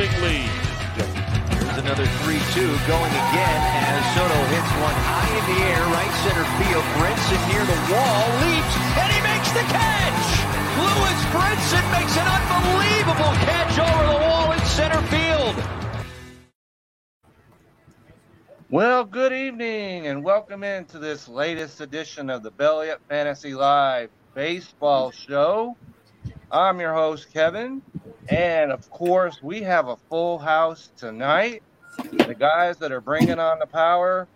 2-0 lead. Here's another 3-2 going again as Soto hits one high in the air, right center field. Brinson near the wall, leaps, and he makes the catch! Lewis Brinson makes an unbelievable catch over the wall in center field. Well, good evening and welcome into this latest edition of the Belly Up Fantasy Live Baseball Show. I'm your host, Kevin, and of course, we have a full house tonight. The guys that are bringing on the power,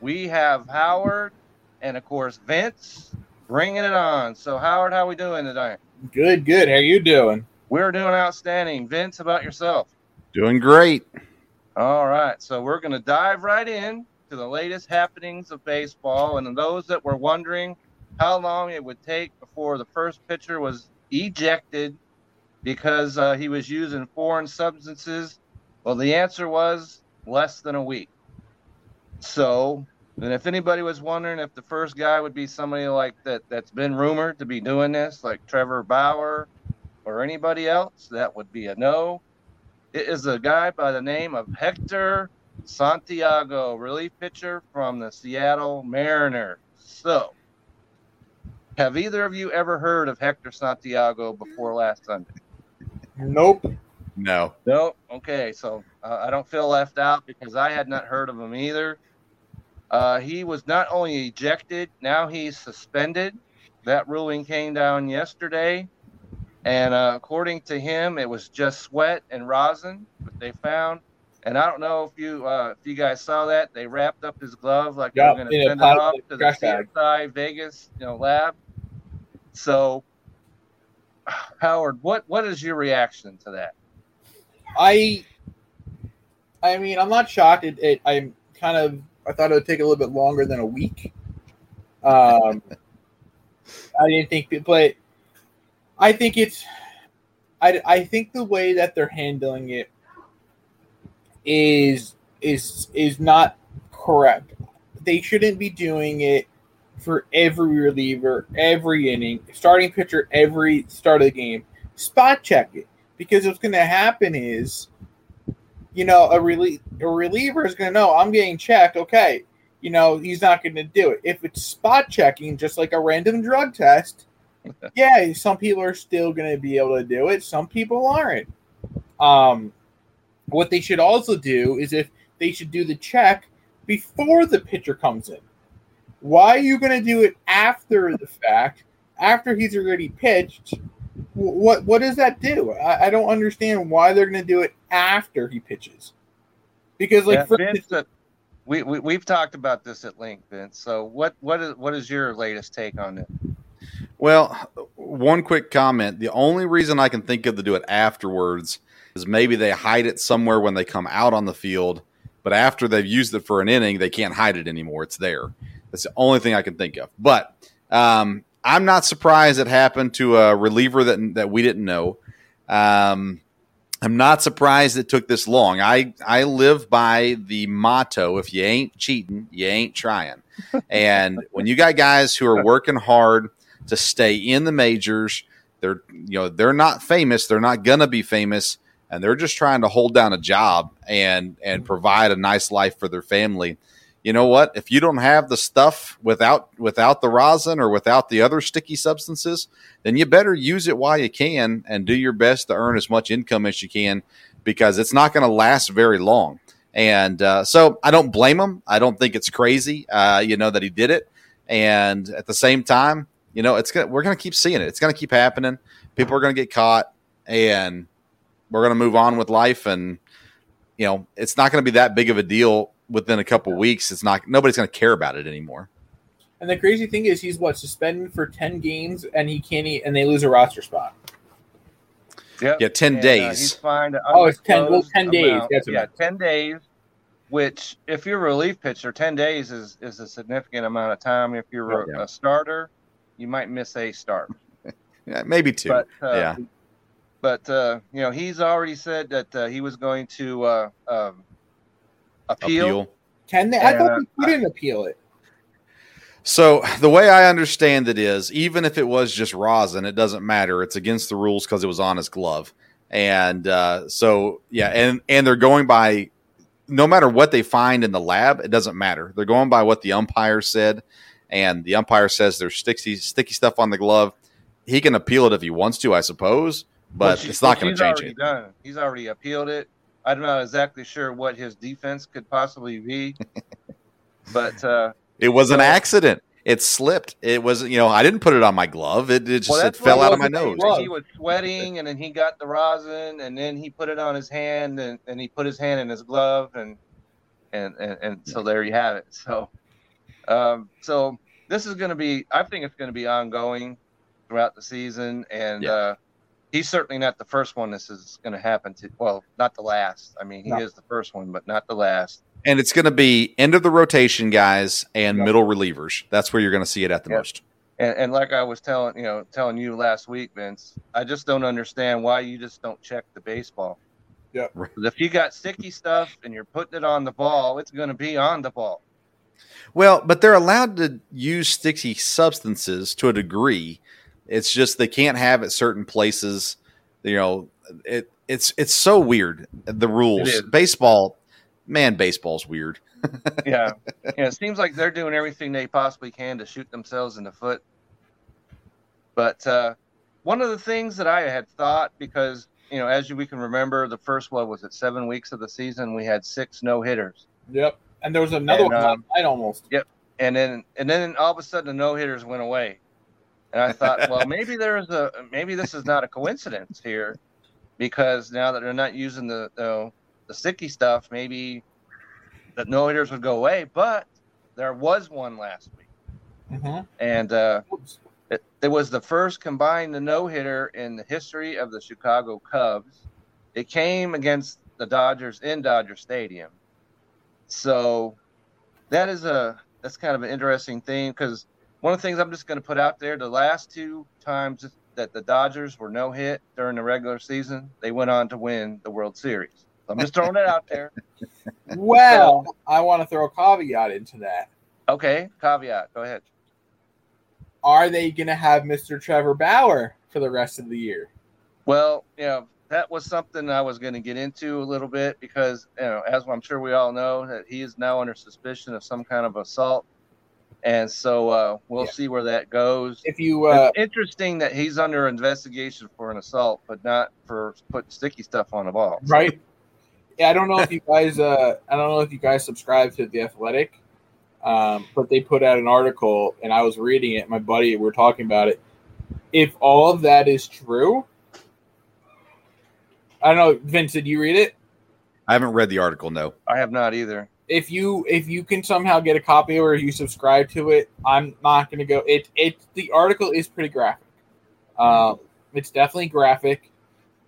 we have Howard and of course Vince bringing it on. So, Howard, how we doing tonight? Good, good. How are you doing? We're doing outstanding. Vince, about yourself? Doing great. All right, so we're going to dive right in to the latest happenings of baseball. And those that were wondering how long it would take before the first pitcher was ejected because uh, he was using foreign substances, well, the answer was less than a week. So, and if anybody was wondering if the first guy would be somebody like that that's been rumored to be doing this, like Trevor Bauer or anybody else, that would be a no. It is a guy by the name of Hector Santiago, relief pitcher from the Seattle Mariners. So, have either of you ever heard of Hector Santiago before last Sunday? Nope. No. No. Okay, so uh, I don't feel left out because I had not heard of him either. Uh, he was not only ejected, now he's suspended. That ruling came down yesterday. And uh, according to him, it was just sweat and rosin that they found. And I don't know if you uh, if you guys saw that they wrapped up his glove like Yep, they were going to send it off to the trash bag. CSI Vegas you know lab. So, Howard, what what is your reaction to that? I, I mean, I'm not shocked. It, it, I'm kind of. I thought it would take a little bit longer than a week. Um, I didn't think, but I think it's. I, I think the way that they're handling it is is is not correct. They shouldn't be doing it for every reliever, every inning, starting pitcher, every start of the game. Spot check it because what's going to happen is, you know, a relie- a reliever is going to know I'm getting checked. Okay, you know he's not going to do it. If it's spot checking, just like a random drug test, yeah, some people are still going to be able to do it. Some people aren't. Um, what they should also do is if they should do the check before the pitcher comes in. Why are you going to do it after the fact, after he's already pitched? What what does that do? I, I don't understand why they're going to do it after he pitches. Because like Yeah, for Vince, uh, we, we we've talked about this at length, Vince. So what what is what is your latest take on it? Well, one quick comment. The only reason I can think of to do it afterwards is maybe they hide it somewhere when they come out on the field, but after they've used it for an inning, they can't hide it anymore. It's there. That's the only thing I can think of. But um, I'm not surprised it happened to a reliever that that we didn't know. Um, I'm not surprised it took this long. I I live by the motto: if you ain't cheating, you ain't trying. And when you got guys who are working hard to stay in the majors, they're you know they're not famous. They're not gonna be famous, and they're just trying to hold down a job and and provide a nice life for their family. You know what? If you don't have the stuff without without the rosin or without the other sticky substances, then you better use it while you can and do your best to earn as much income as you can because it's not going to last very long. And uh, so I don't blame him. I don't think it's crazy, uh, you know, that he did it. And at the same time, you know, it's gonna, we're going to keep seeing it. It's going to keep happening. People are going to get caught, and we're going to move on with life. And you know, it's not going to be that big of a deal within a couple weeks. It's not. Nobody's going to care about it anymore. and the crazy thing is he's what suspended for ten games and he can't eat and they lose a roster spot. Yep. Yeah, ten And, uh, days. he's fined. Oh, it's 10 well, 10 days. That's yeah, meant. ten days. Which, if you're a relief pitcher, ten days is is a significant amount of time. If you're a, Yeah. a starter, you might miss a start. yeah, maybe two. But uh, yeah. but uh, you know, he's already said that uh, he was going to uh, um, appeal. Appeal. Can they? I thought uh, they couldn't appeal it. So the way I understand it is, even if it was just rosin, it doesn't matter. It's against the rules because it was on his glove, and uh, so yeah, and and they're going by no matter what they find in the lab, it doesn't matter. They're going by what the umpire said, and the umpire says there's sticky sticky stuff on the glove. He can appeal it if he wants to, I suppose, but Which- it's not going to change it. Done. He's already appealed it. I'm not exactly sure what his defense could possibly be, but uh, It was an accident. It slipped. It was, you know, I didn't put it on my glove. It, it just well, it fell out of my was. Nose. He was sweating, and then he got the rosin, and then he put it on his hand, and, and he put his hand in his glove, and and and, and so there you have it. So, um, so this is going to be. I think it's going to be ongoing throughout the season, and Yeah. uh, he's certainly not the first one. This is going to happen to. Well, not the last. I mean, he No. is the first one, but not the last. And it's going to be end of the rotation guys and Yeah. middle relievers. That's where you're going to see it at the Yeah. most. And, and like I was telling you know telling you last week, Vince, I just don't understand why you just don't check the baseball. Yeah. If you got sticky stuff and you're putting it on the ball, it's going to be on the ball. Well, but they're allowed to use sticky substances to a degree. It's just they can't have it certain places. You know, it it's it's so weird the rules. Baseball, man, baseball's weird. Yeah. yeah. It seems like they're doing everything they possibly can to shoot themselves in the foot. But uh, one of the things that I had thought, because you know, as you, we can remember, the first one was at seven weeks of the season, we had six no hitters. Yep. And there was another And, one last um, night almost. and then and then all of a sudden the no hitters went away, and I thought, well, maybe there's a maybe this is not a coincidence here, because now that they're not using the you know, the sticky stuff, maybe the no hitters would go away. But there was one last week, Mhm. and uh, it, it was the first combined no hitter in the history of the Chicago Cubs. It came against the Dodgers in Dodger Stadium. So that is a that's kind of an interesting thing because one of the things I'm just going to put out there: the last two times that the Dodgers were no hit during the regular season, they went on to win the World Series. So I'm just throwing it out there. Well, I want to throw a caveat into that. Okay, caveat. Go ahead. Are they going to have Mr. Trevor Bauer for the rest of the year? Well, you know, that was something I was going to get into a little bit because, you know, as I'm sure we all know, that he is now under suspicion of some kind of assault. And so uh, we'll Yeah. see where that goes. If you uh, it's interesting that he's under investigation for an assault, but not for putting sticky stuff on the ball. right? Yeah, I don't know if you guys. Uh, I don't know if you guys subscribe to the Athletic, um, but they put out an article, and I was reading it. My buddy, we are talking about it. If all of that is true, I don't know, Vince. Did you read it? I haven't read the article. No, I have not either. If you if you can somehow get a copy or you subscribe to it, I'm not going to go. It it the article is pretty graphic. Um, it's definitely graphic,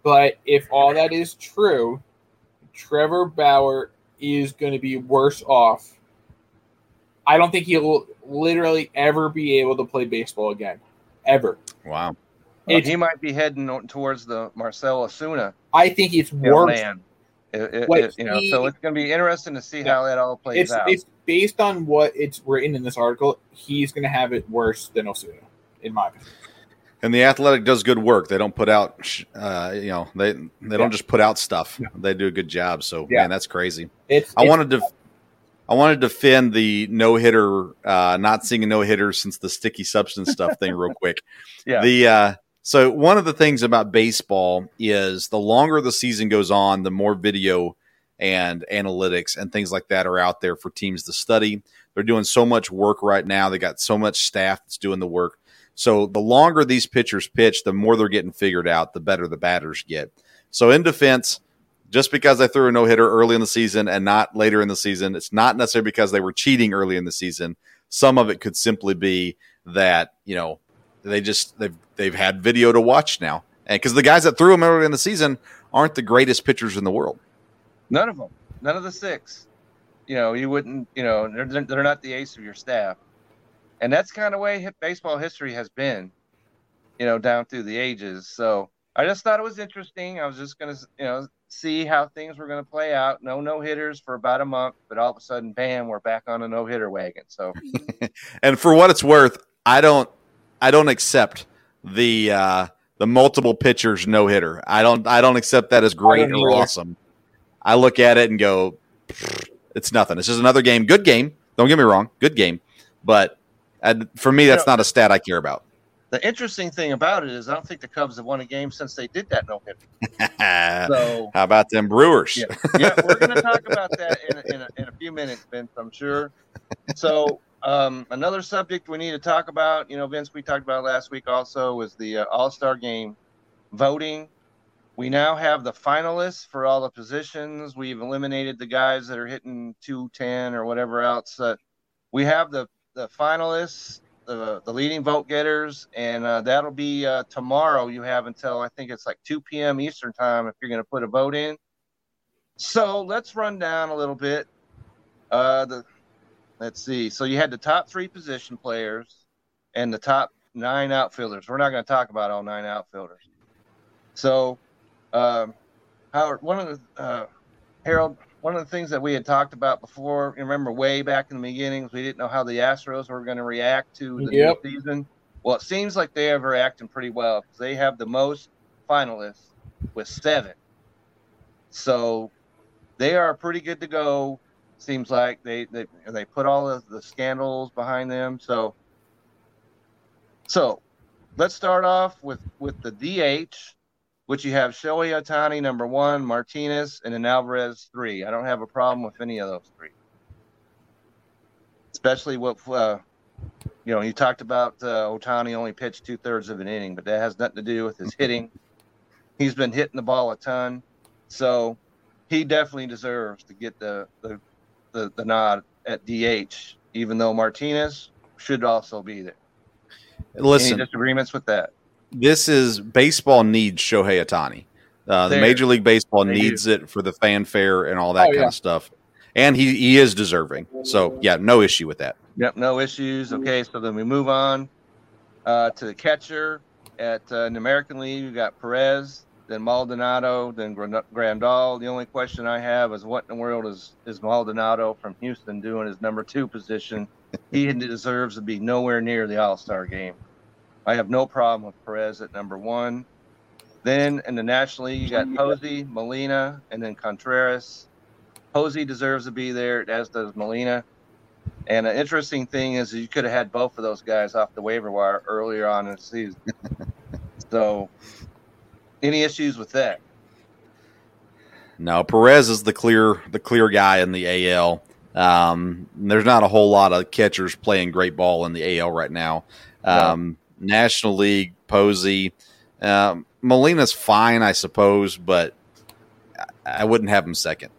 but if all that is true, Trevor Bauer is going to be worse off. I don't think he'll literally ever be able to play baseball again, ever. wow. Well, he might be heading towards the Marcell Ozuna I think it's you know, worse. land. It- it- What it- you know, he- so it's going to be interesting to see Yeah. how that all plays It's out. it's based on what it's written in this article. He's going to have it worse than Ozuna, in my opinion. And the athletic does good work. They don't put out, uh, you know, they they Yeah. don't just put out stuff. Yeah. They do a good job. So Yeah. man, that's crazy. It's I it's- wanted to, I wanted to defend the no hitter, uh, not seeing a no hitter since the sticky substance stuff thing, real quick. Yeah. The uh, so one of the things about baseball is the longer the season goes on, the more video and analytics and things like that are out there for teams to study. They're doing so much work right now. They got so much staff that's doing the work. So the longer these pitchers pitch, the more they're getting figured out, the better the batters get. So in defense, just because they threw a no hitter early in the season and not later in the season, it's not necessarily because they were cheating early in the season. Some of it could simply be that you know they just they've they've had video to watch now, and because the guys that threw them early in the season aren't the greatest pitchers in the world. None of them. None of the six. You know, you wouldn't. You know, they're they're not the ace of your staff, and that's kind of way baseball history has been. You know, down through the ages. So I just thought it was interesting. I was just gonna, you know, see how things were gonna play out. No no hitters for about a month, but all of a sudden, bam, we're back on a no hitter wagon. So And for what it's worth, I don't I don't accept the uh, the multiple pitchers no hitter. I don't I don't accept that as great or awesome. I look at it and go, it's nothing. It's just another game. Good game. Don't get me wrong. Good game. But uh, for me, that's Yeah. not a stat I care about. the interesting thing about it is, I don't think the Cubs have won a game since they did that no hitter. so, How about them Brewers? yeah, yeah, we're going to talk about that in a, in, a, in a few minutes, Vince. I'm sure. So um, another subject we need to talk about, you know, Vince, we talked about last week also was the uh, All Star Game voting. We now have the finalists for all the positions. We've eliminated the guys that are hitting 210 or whatever else. Uh, we have the the finalists, the the leading vote getters, and uh, that'll be uh, tomorrow. You have until I think it's like 2 p.m. Eastern time if you're going to put a vote in. So let's run down a little bit. Uh, the let's see. So you had the top three position players and the top nine outfielders. We're not going to talk about all nine outfielders. So, um, Howard, one of the uh, Harold, one of the things that we had talked about before. you Remember, way back in the beginnings, we didn't know how the Astros were going to react to the Yep. new season. Well, it seems like they are reacting pretty well because they have the most finalists with seven. So they are pretty good to go. Seems like they they they put all of the scandals behind them. So so let's start off with with the DH, which you have Shohei Ohtani number one, Martinez, and then Alvarez three. I don't have a problem with any of those three, especially what uh, you know. You talked about uh, Ohtani only pitched two thirds of an inning, but that has nothing to do with his hitting. He's been hitting the ball a ton, so he definitely deserves to get the the, the, the nod at DH, even though Martinez should also be there. Listen, Any disagreements with that? this is baseball needs Shohei Ohtani. Uh, the Major League Baseball needs it for the fanfare and all that Oh, kind yeah. of stuff. And he, he is deserving. So, yeah, no issue with that. Yep, no issues. Okay, so then we move on uh, to the catcher at uh, in the American League. We got Perez, then Maldonado, then Gran- Grandal. The only question I have is what in the world is is Maldonado from Houston doing his number two position? he deserves to be nowhere near the All Star game. I have no problem with Perez at number one. Then in the National League, you got Posey, Molina, and then Contreras. Posey deserves to be there, as does Molina. And an interesting thing is you could have had both of those guys off the waiver wire earlier on in the season. so, any issues with that? No, Perez is the clear the clear guy in the AL. Um, there's not a whole lot of catchers playing great ball in the AL right now. Um, National League, Posey, um, Molina's fine, I suppose, but I- I wouldn't have him second.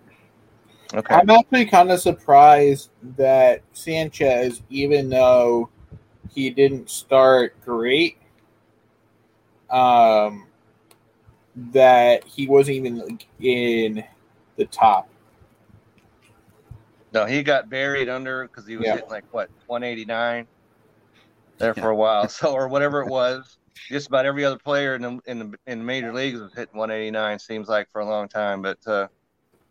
Okay. I'm actually kind of surprised that Sanchez, even though he didn't start great, um, that he wasn't even like, in the top. No, he got buried under because he was Yeah. hitting like what 189 there for a while, so or whatever it was. Just about every other player in the in the in the major leagues was hitting 189. Seems like for a long time, but uh,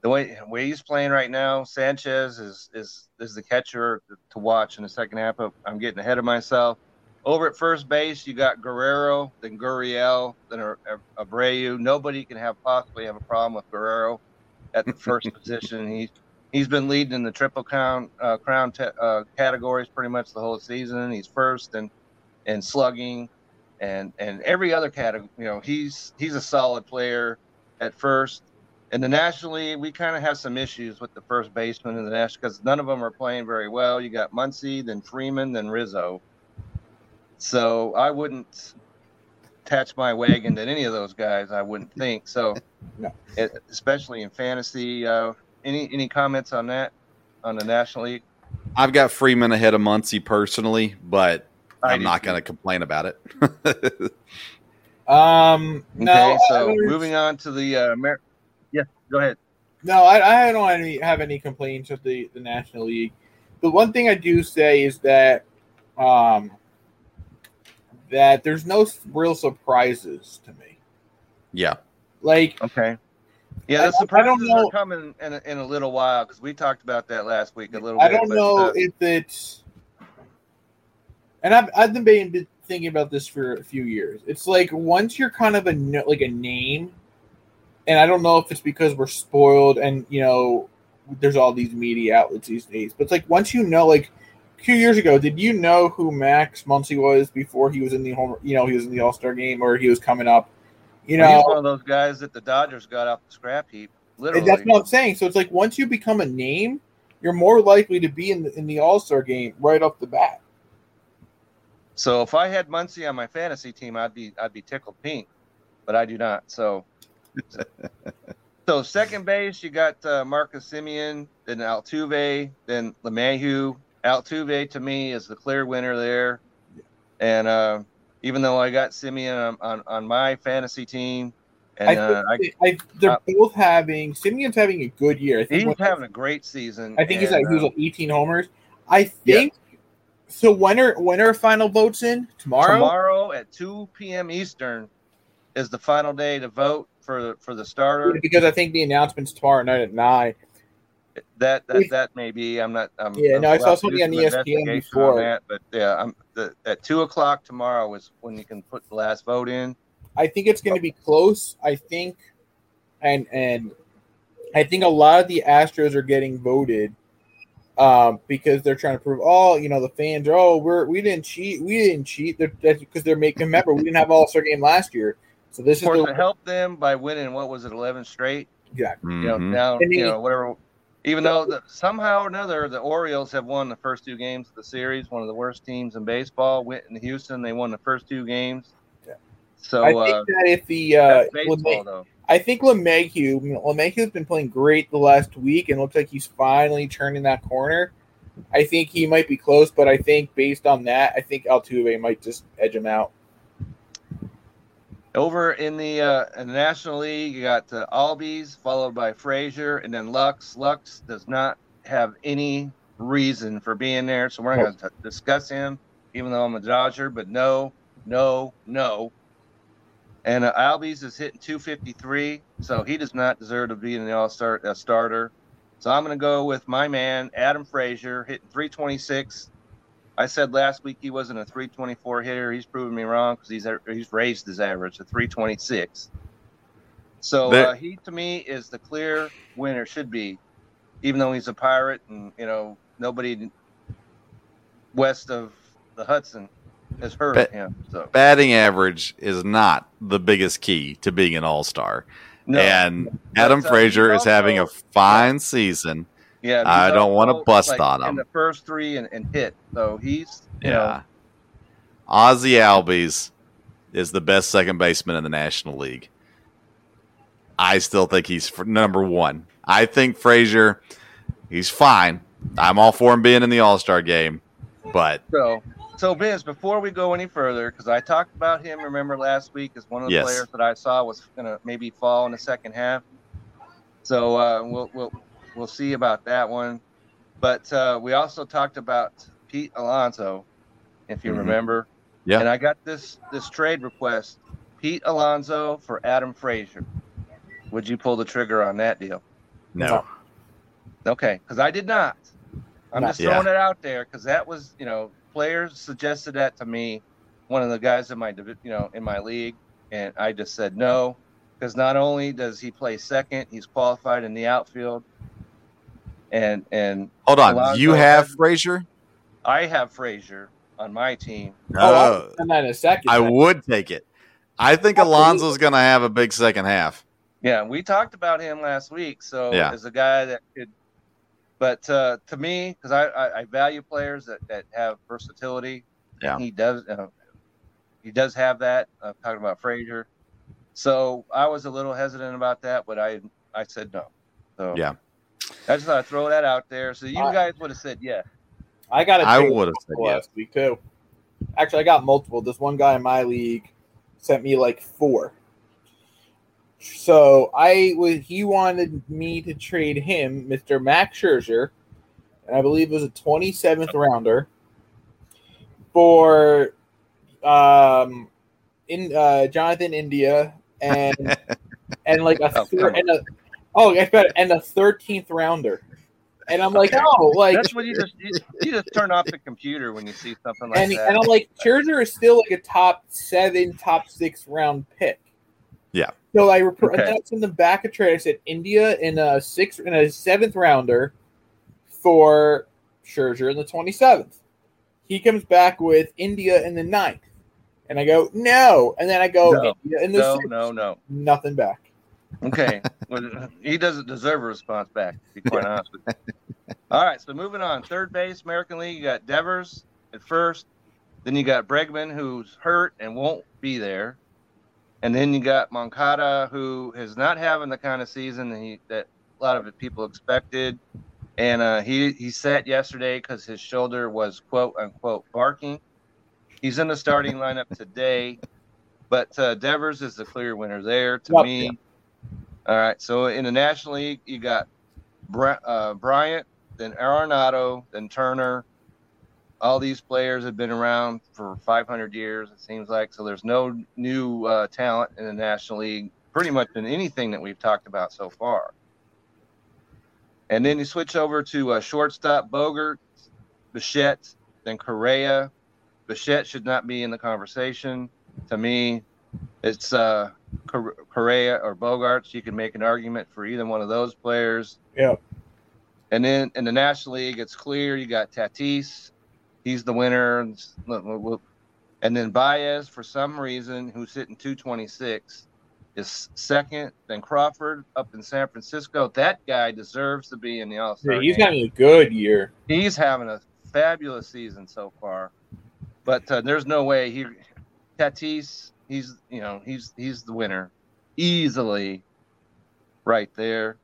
the way way he's playing right now, Sanchez is is is the catcher to watch in the second half. Of, I'm getting ahead of myself. Over at first base, you got Guerrero, then Gurriel, then Abreu. Nobody can have possibly have a problem with Guerrero at the first position. He's he's been leading in the triple crown uh, crown te- uh, categories pretty much the whole season. He's first and and slugging and and every other category. You know, he's he's a solid player at first. In the National League, we kind of have some issues with the first baseman in the National because none of them are playing very well. You got Muncy, then Freeman, then Rizzo. So I wouldn't attach my wagon to any of those guys. I wouldn't think so. No. It- especially in fantasy. Uh, any any comments on that on the National League? I've got Freeman ahead of Muncy personally, but I I'm not going to complain about it. Um, no, okay, so don't- moving on to the uh, Amer- yeah, go ahead. No, I, I don't have any, have any complaints with the, the National League. The one thing I do say is that um, that there's no real surprises to me. yeah. Like, Okay. Yeah, I- I the don't surprises know- are coming in a, in a little while because we talked about that last week a little I bit. don't but, know uh, if it's, and I've I've been been thinking about this for a few years. It's like once you're kind of a like a name, and I don't know if it's because we're spoiled and you know there's all these media outlets these days, but it's like once you know, like a few years ago, did you know who Max Muncy was before he was in the home? You know, he was in the All Star game or he was coming up. You well, know, he's one of those guys that the Dodgers got off the scrap heap. Literally. that's what I'm saying. So it's like once you become a name, you're more likely to be in the, in the All Star game right off the bat. So if I had Muncy on my fantasy team, I'd be I'd be tickled pink, but I do not. So, so second base, you got uh, Marcus Semien, then Altuve, then LeMahieu. Altuve to me is the clear winner there, and uh, even though I got Semien on, on, on my fantasy team, and I uh, I, I, they're uh, both having Semien's having a good year. I think he's having a great season. I think he's and, like he was uh, like 18 homers. I think so. When are when are final votes in tomorrow? tomorrow at 2 p.m. Eastern is the final day to vote for for the starter. Because I think the announcement's tomorrow night at nine. That that that may be. I'm not. I'm, Yeah, I'm no, I saw something on ESPN before. on that, but yeah, I'm the, at two o'clock tomorrow is when you can put the last vote in. I think it's going to be close. I think, and and I think a lot of the Astros are getting voted um, because they're trying to prove, oh, you know, the fans are, oh, we're we didn't cheat, we didn't cheat. They're, that's because they're making remember we didn't have All Star game last year, so this Of is course, the it helped them by winning. What was it, eleven straight? yeah. You know, now you know whatever. Even though the, somehow or another the Orioles have won the first two games of the series, one of the worst teams in baseball. Went in Houston, they won the first two games. Yeah. So I uh, think that if the uh, baseball though. I think LeMahieu, LeMahieu's been playing great the last week and looks like he's finally turning that corner. I think he might be close, but I think based on that, I think Altuve might just edge him out. Over in the uh, in the National League, you got uh, Albies followed by Frazier, and then Lux. Lux does not have any reason for being there, so we're not going to discuss him, even though I'm a Dodger. But no, no, no. And uh, Albies is hitting 253, so he does not deserve to be in the All Star uh, starter. So I'm going to go with my man Adam Frazier hitting 326. I said last week he wasn't a 324 hitter. He's proven me wrong because he's he's raised his average to 326. So uh, he to me is the clear winner. Should be, even though he's a pirate and you know nobody west of the Hudson has heard of him. So Batting average is not the biggest key to being an all star. no, And Adam uh, Frazier is having a fine season. Yeah, I don't wanna bust like, on him. in the first three and, and hit. So he's Yeah. know, Ozzy Albies is the best second baseman in the National League. I still think he's number one. I think Frazier, he's fine. I'm all for him being in the All Star game, but So, so Vince, before we go any further, because I talked about him, remember last week as one of the Yes. players that I saw was going to maybe fall in the second half. So uh, we'll we'll we'll see about that one. But uh, we also talked about Pete Alonso, if you Mhm. remember. Yeah. And I got this this trade request: Pete Alonso for Adam Frazier. Would you pull the trigger on that deal? no. Okay, because I did not. I'm No. just Yeah. throwing it out there because that was, you know, players suggested that to me, one of the guys in my, you know, in my league, and I just said no, because not only does he play second, he's qualified in the outfield, and and Hold on. You have has- Frazier? I have Frazier on my team. Oh, I'll Uh, that in a second. I would take it. I think Absolutely. Alonso's going to have a big second half. Yeah, we talked about him last week. So Yeah. as a guy that could, but uh, to me, because I, I, I value players that, that have versatility. Yeah. he does. Uh, he does have that. I'm talking about Frazier. So I was a little hesitant about that, but I I said no. So Yeah. I just thought I'd throw that out there. So you I- guys would have said yeah. I got a I trade would've said multiple yes. last week too. Actually, I got multiple. This one guy in my league sent me like four. So I was he wanted me to trade him, Mr. Max Scherzer, and I believe it was a 27th rounder for um in uh Jonathan India and and like a Oh, and a oh I better and a 13th rounder. And I'm like, oh, like That's what you just you, you just turn off the computer when you see something like and, that. and I'm like, Scherzer is still like a top seven, top six round pick. Yeah. So I rep- Okay. announced in the back of trade. I said India in a six in a seventh rounder for Scherzer in the twenty seventh. He comes back with India in the ninth, and I go no, and then I go No. India in the no, sixth. no, no. nothing back. Okay. well, he doesn't deserve a response back, to be quite honest with you. All right, so moving on. Third base, American League, you got Devers at first. Then you got Bregman, who's hurt and won't be there. And then you got Moncada, who is not having the kind of season that, he, that a lot of people expected. And uh, he, he sat yesterday because his shoulder was quote unquote barking. He's in the starting lineup today, but uh, Devers is the clear winner there to Yep. me. All right. So in the National League, you got uh, Bryant, then Arenado, then Turner. All these players have been around for 500 years, it seems like. So there's no new uh, talent in the National League, pretty much in anything that we've talked about so far. And then you switch over to uh, shortstop Bogaerts, Bichette, then Correa. Bichette should not be in the conversation. To me, it's uh, Correa or Bogaerts. You can make an argument for either one of those players. Yeah. And then in the National League, it's clear you got Tatis. He's the winner. And then Baez, for some reason, who's hitting 226, is second. Then Crawford up in San Francisco. That guy deserves to be in the All Star. Yeah, he's having a good year. He's having a fabulous season so far, but uh, there's no way he Tatis. He's you know he's he's the winner easily. right there.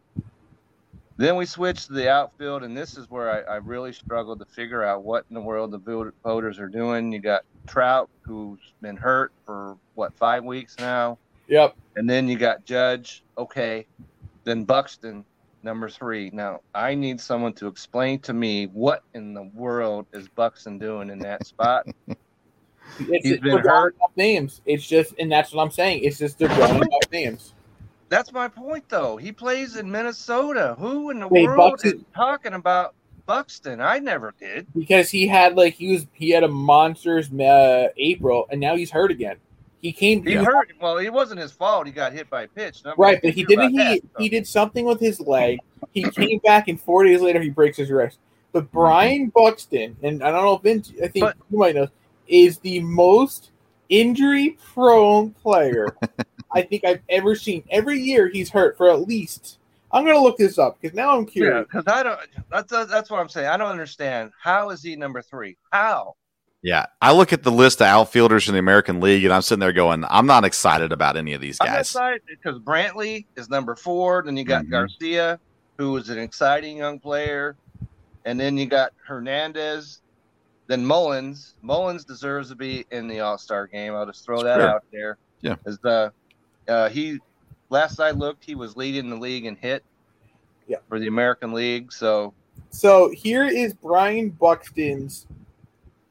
Then we switch to the outfield, and this is where I, I really struggled to figure out what in the world the voters are doing. You got Trout, who's been hurt for what five weeks now, Yep. and then you got Judge. Okay, then Buxton, number three. Now I need someone to explain to me what in the world is Buxton doing in that spot. It's, He's been hurt. off names. It's just, and that's what I'm saying. It's just they're drawing off names. That's my point, though. He plays in Minnesota. Who in the Wait, world Buxton- is talking about Buxton? I never did. because he had like he was he had a monsters uh, April and now he's hurt again. He came He he was- hurt. Well, it wasn't his fault. He got hit by a pitch. Nobody right, but he didn't he that, he did something with his leg. He came back and four days later he breaks his wrist. But Byron Buxton and I don't know if Vince, I think But- you might know is the most injury prone player I think I've ever seen. Every year he's hurt for at least. I'm gonna look this up because now I'm curious. because I don't. That's that's what I'm saying. I don't understand. How is he number three? How? Yeah, I look at the list of outfielders in the American League, and I'm sitting there going, I'm not excited about any of these I'm guys. excited because Brantley is number four. Then you got Mhm. Garcia, who is an exciting young player, and then you got Hernandez. Then Mullins. Mullins deserves to be in the All Star game. I'll just throw that Sure. out there. Yeah. As the uh, he last I looked, he was leading the league in hit. Yeah. For the American League, so So here is Byron Buxton's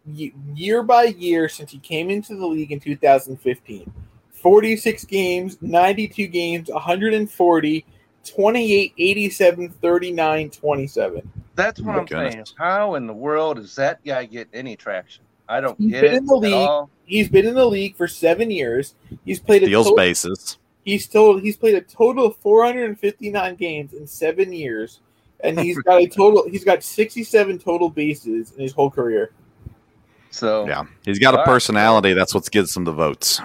year by year since he came into the league in 2015. 46 games, 92 games, 140, 28, 87, 39, 27. That's oh what I'm saying. goodness. How in the world does that guy get any traction? I don't He's get been it in the at league. all. He's been in the league for seven years. He's played a Steals total, bases. he's told he's played a total of 459 games in seven years, and he's got a total he's got 67 total bases in his whole career. So Yeah, he's got a All right. personality. That's what gets him the votes.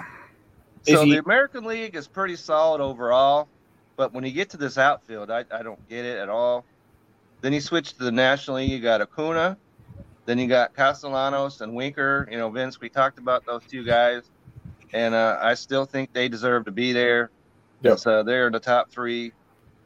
So he- the American League is pretty solid overall, but when you get to this outfield, I, I don't get it at all. Then you switch to the National League, you got Acuna, then you got Castellanos and Winker. You know, Vince, we talked about those two guys, and uh, I still think they deserve to be there. Yep. So they're in the top three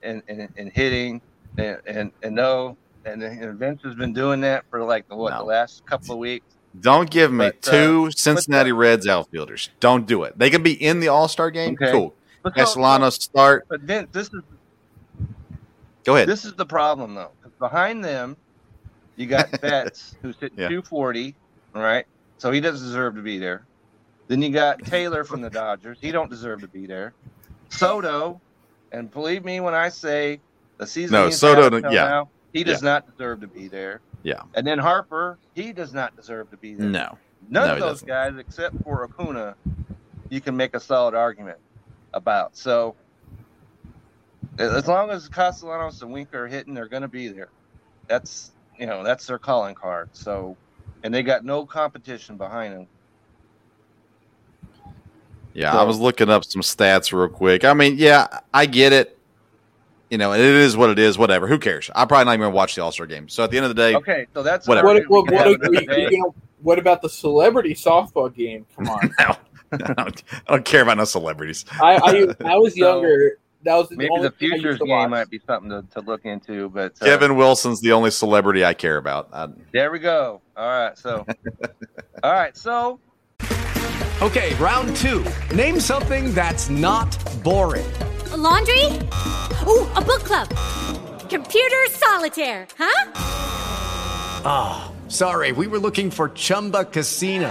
in, in, in hitting, and, and, and no, and, and Vince has been doing that for like the, what, No. the last couple of weeks. Don't give me But, uh, two Cincinnati Reds outfielders. Don't do it. They can be in the All Star game. Okay. Cool. But, so- Castellanos start. but Vince, this is Go ahead. This is the problem, though. behind them, you got Betts, who's hitting Yeah. 240, all right? So he doesn't deserve to be there. Then you got Taylor from the Dodgers. He don't deserve to be there. Soto, and believe me when I say the season No, Soto, yeah. now, he does not deserve to be there. Yeah. And then Harper, he does not deserve to be there. no. None No, of those doesn't. guys, except for Acuna, you can make a solid argument about. So, as long as Castellanos and Winker are hitting, they're going to be there. That's you know that's their calling card. So, and they got no competition behind them. Yeah, So- I was looking up some stats real quick. I mean, yeah, I get it. You know, it is what it is. Whatever. Who cares? I'm probably not even going to watch the All Star game. So at the end of the day, Okay, so that's Whatever. What, what, what, what, another you know, what about the celebrity softball game? Come on. no, I don't, I don't care about no celebrities. I, I, I was So, younger. That was the Maybe only the thing I used futures game watch. might be something to, to look into. But uh, Kevin Wilson's the only celebrity I care about. I, there we go. All right, so all right, so Okay, round two. Name something that's not boring. A laundry? Ooh, a book club. Computer solitaire, huh? Ah, sorry, we were looking for Chumba Casino.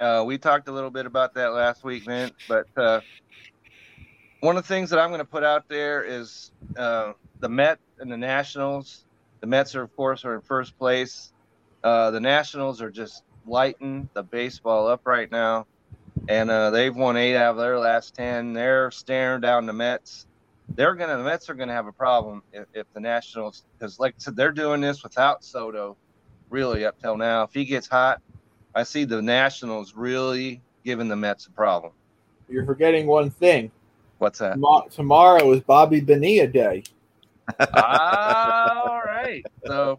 Uh, we talked a little bit about that last week, Vince. But uh, one of the things that I'm going to put out there is uh, the Mets and the Nationals. The Mets are, of course, are in first place. Uh, the Nationals are just lighting the baseball up right now, and uh, they've won eight out of their last ten. They're staring down the Mets. They're gonna the Mets are gonna have a problem if, if the Nationals because like I said they're doing this without Soto, really up till now. If he gets hot, I see the Nationals really giving the Mets a problem. You're forgetting one thing. What's that? Tomo- Tomorrow is Bobby Bonilla Day. All right. So,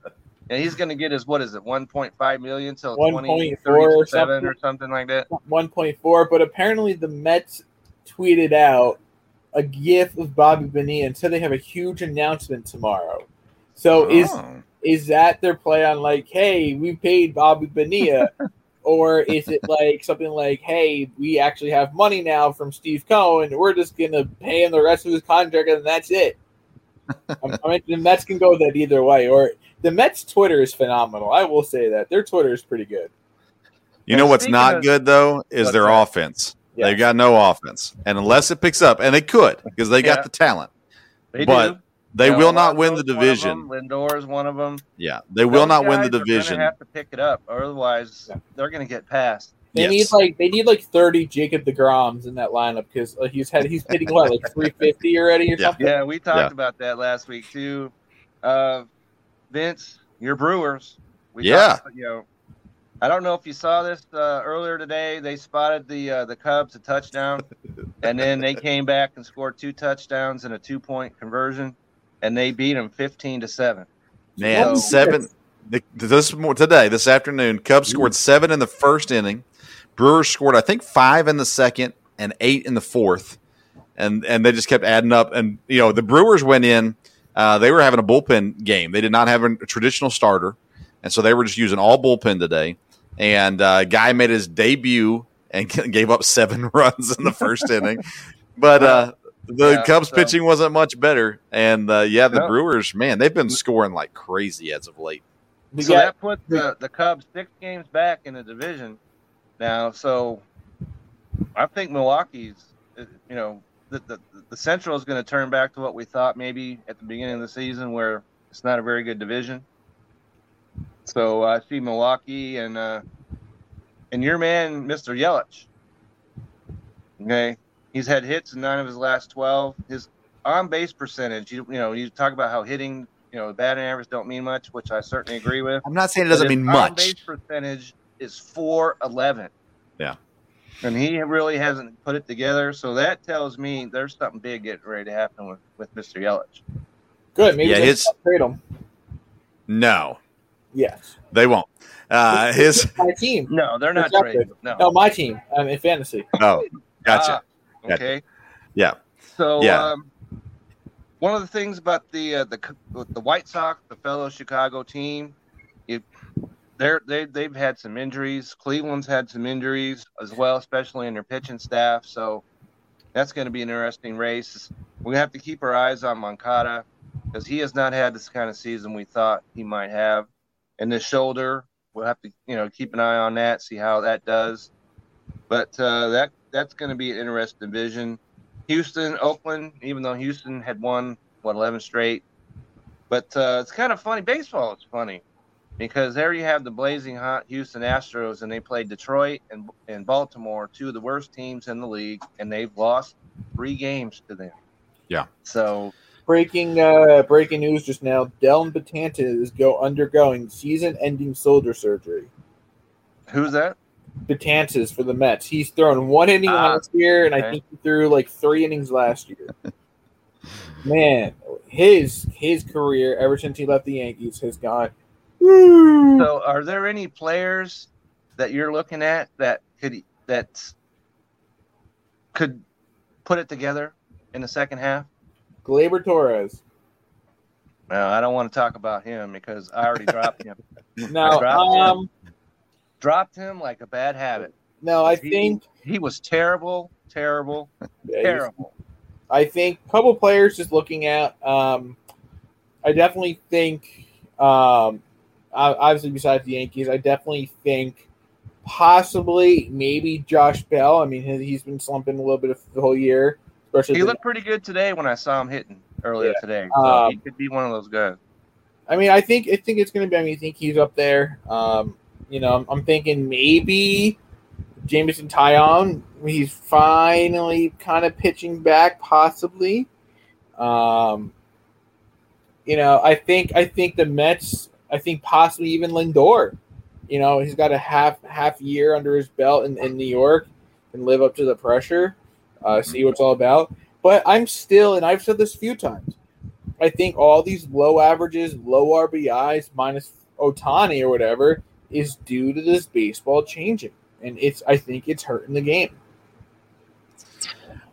and he's going to get his what is it, 1.5 million till 1.4 2037 something. or something like that. 1.4, but apparently the Mets tweeted out a gif of Bobby Bonilla and said they have a huge announcement tomorrow. So is Oh. is that their play on like, hey, we paid Bobby Bonilla, or is it like something like, hey, we actually have money now from Steve Cohen, we're just gonna pay him the rest of his contract and that's it. I I mean, the Mets can go that either way, or the Mets Twitter is phenomenal. I will say that their Twitter is pretty good. You know what's speaking not of- good though is their that? offense. They've got no offense, and unless it picks up, and they could because they got Yeah. the talent, They but do. They You know, will not win the Alonso's one of division. them, Lindor is one of them. Yeah, they will Those not win the guys are division. have to pick it up, otherwise they're going to get passed. They need like they need like thirty Jacob the Degroms in that lineup because uh, he's had he's hitting what like three fifty already or something. Yeah, we talked Yeah. about that last week too. Uh, Vince, your Brewers. We Yeah. talked you know, I don't know if you saw this uh, earlier today. They spotted the uh, the Cubs a touchdown, and then they came back and scored two touchdowns and a two point conversion, and they beat them fifteen to seven. Man, So- seven the, this mo- today, this afternoon, Cubs scored seven in the first inning. Brewers scored, I think, five in the second and eight in the fourth, and and they just kept adding up. And you know, the Brewers went in; uh, they were having a bullpen game. They did not have a traditional starter, and so they were just using all bullpen today. And uh, guy made his debut and gave up seven runs in the first inning, but uh, the Yeah, Cubs so- pitching wasn't much better. And uh, yeah, the No. Brewers, man, they've been scoring like crazy as of late. So that put the, the Cubs six games back in the division now. So I think Milwaukee's, uh, you know, the, the, the Central is going to turn back to what we thought maybe at the beginning of the season, where it's not a very good division. So I see Milwaukee and uh, and your man, Mr. Yelich. Okay, he's had hits in nine of his last twelve. His on base percentage, you, you know, you talk about how hitting, you know, batting average don't mean much, which I certainly agree with. I'm not saying it doesn't his mean much. On-base percentage is four eleven, Yeah. and he really hasn't put it together. So that tells me there's something big getting ready to happen with with Mr. Yelich. Good, maybe Yeah, his- trade him. No, Yes, they won't. Uh, his my team. No, they're not Exactly. trading. No. no, my team. I'm in fantasy. oh, gotcha. Gotcha. Okay. Yeah, So Yeah. um, one of the things about the uh, the the White Sox, the fellow Chicago team, it, they're they they've had some injuries. Cleveland's had some injuries as well, especially in their pitching staff. So that's going to be an interesting race. We have to keep our eyes on Moncada because he has not had this kind of season we thought he might have. And the shoulder, we'll have to you know keep an eye on that, see how that does. But uh, that that's going to be an interesting division. Houston, Oakland, even though Houston had won what eleven straight, but uh, it's kind of funny. Baseball is funny because there you have the blazing hot Houston Astros, and they played Detroit and and Baltimore, two of the worst teams in the league, and they've lost three games to them. Yeah. So Breaking uh, breaking news just now: Dellin Betances is go undergoing season-ending shoulder surgery. who's that? Betances for the Mets. He's thrown one inning Ah, last year, and I think he threw like three innings last year. Man, his his career ever since he left the Yankees has gone. So, are there any players that you're looking at that could that could put it together in the second half? Gleyber Torres. No, I don't want to talk about him because I already dropped him. No, dropped him. Dropped him like a bad habit. no, I He- think he was terrible, terrible, Yeah, terrible. I think a couple players just looking at. Um, I definitely think, um, obviously besides the Yankees, I definitely think possibly maybe Josh Bell. I mean, he- he's been slumping a little bit of the whole year, especially. He looked pretty good today when I saw him hitting earlier Yeah. today. So Um, he could be one of those guys. I mean, I think I think it's going to be. I mean, I think he's up there. Um, you know, I'm, I'm thinking maybe Jameson Taillon. He's finally kind of pitching back, possibly. Um, you know, I think I think the Mets. I think possibly even Lindor. You know, he's got a half half year under his belt in, in New York and live up to the pressure. Uh, see what's all about. But I'm still, and I've said this a few times. I think all these low averages, low RBIs, minus Ohtani or whatever, is due to this baseball changing, and it's. I think it's hurting the game.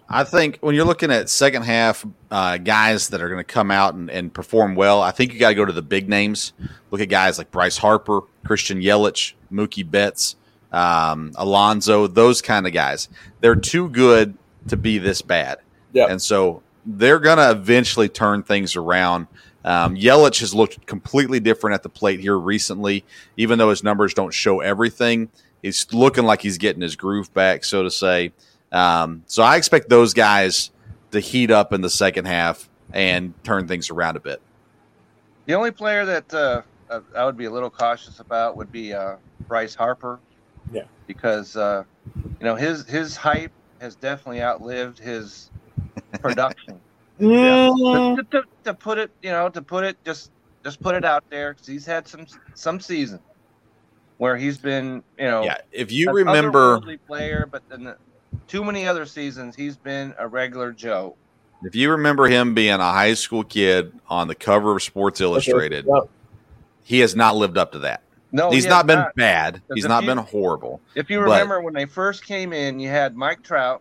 I think when you're looking at second half uh, guys that are going to come out and, and perform well, I think you got to go to the big names. Look at guys like Bryce Harper, Christian Yelich, Mookie Betts, um, Alonso, those kind of guys. They're too good to be this bad. Yeah. And so they're going to eventually turn things around. Um, Yelich has looked completely different at the plate here recently, even though his numbers don't show everything. He's looking like he's getting his groove back, so to say. Um, so I expect those guys to heat up in the second half and turn things around a bit. The only player that uh, I would be a little cautious about would be uh, Bryce Harper. Yeah. Because uh, you know his his hype has definitely outlived his production. Mm, to, to, to put it, you know, to put it just just put it out there because he's had some some season where he's been, you know, Yeah, if you remember, player, but then the, too many other seasons he's been a regular Joe. if you remember him being a high school kid on the cover of Sports Illustrated, Yep. he has not lived up to that. No, he's he not been not. bad. He's not you- been horrible. If you But- remember when they first came in, you had Mike Trout,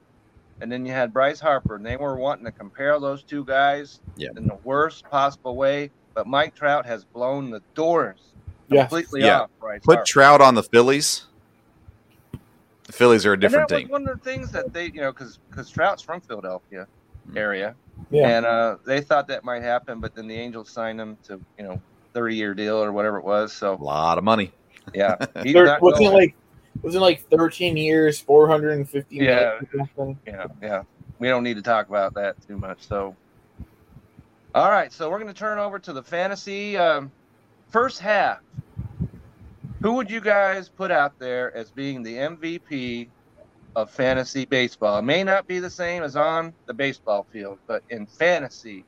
and then you had Bryce Harper, and they were wanting to compare those two guys Yeah. in the worst possible way. But Mike Trout has blown the doors Yes. completely Yeah. off Bryce Put Harper. Trout on the Phillies. The Phillies are a different and that team. one of the things that they, you know, because because Trout's from Philadelphia area, Yeah. and uh, they thought that might happen, but then the Angels signed him to, you know, thirty year deal or whatever it was. So a lot of money. yeah, he's Thir- not wasn't it wasn't it like 13 years, 450 Yeah. million or something? yeah, yeah. We don't need to talk about that too much. So, all right. So we're going to turn over to the fantasy um, first half. Who would you guys put out there as being the MVP of fantasy baseball? It may not be the same as on the baseball field, but in fantasy,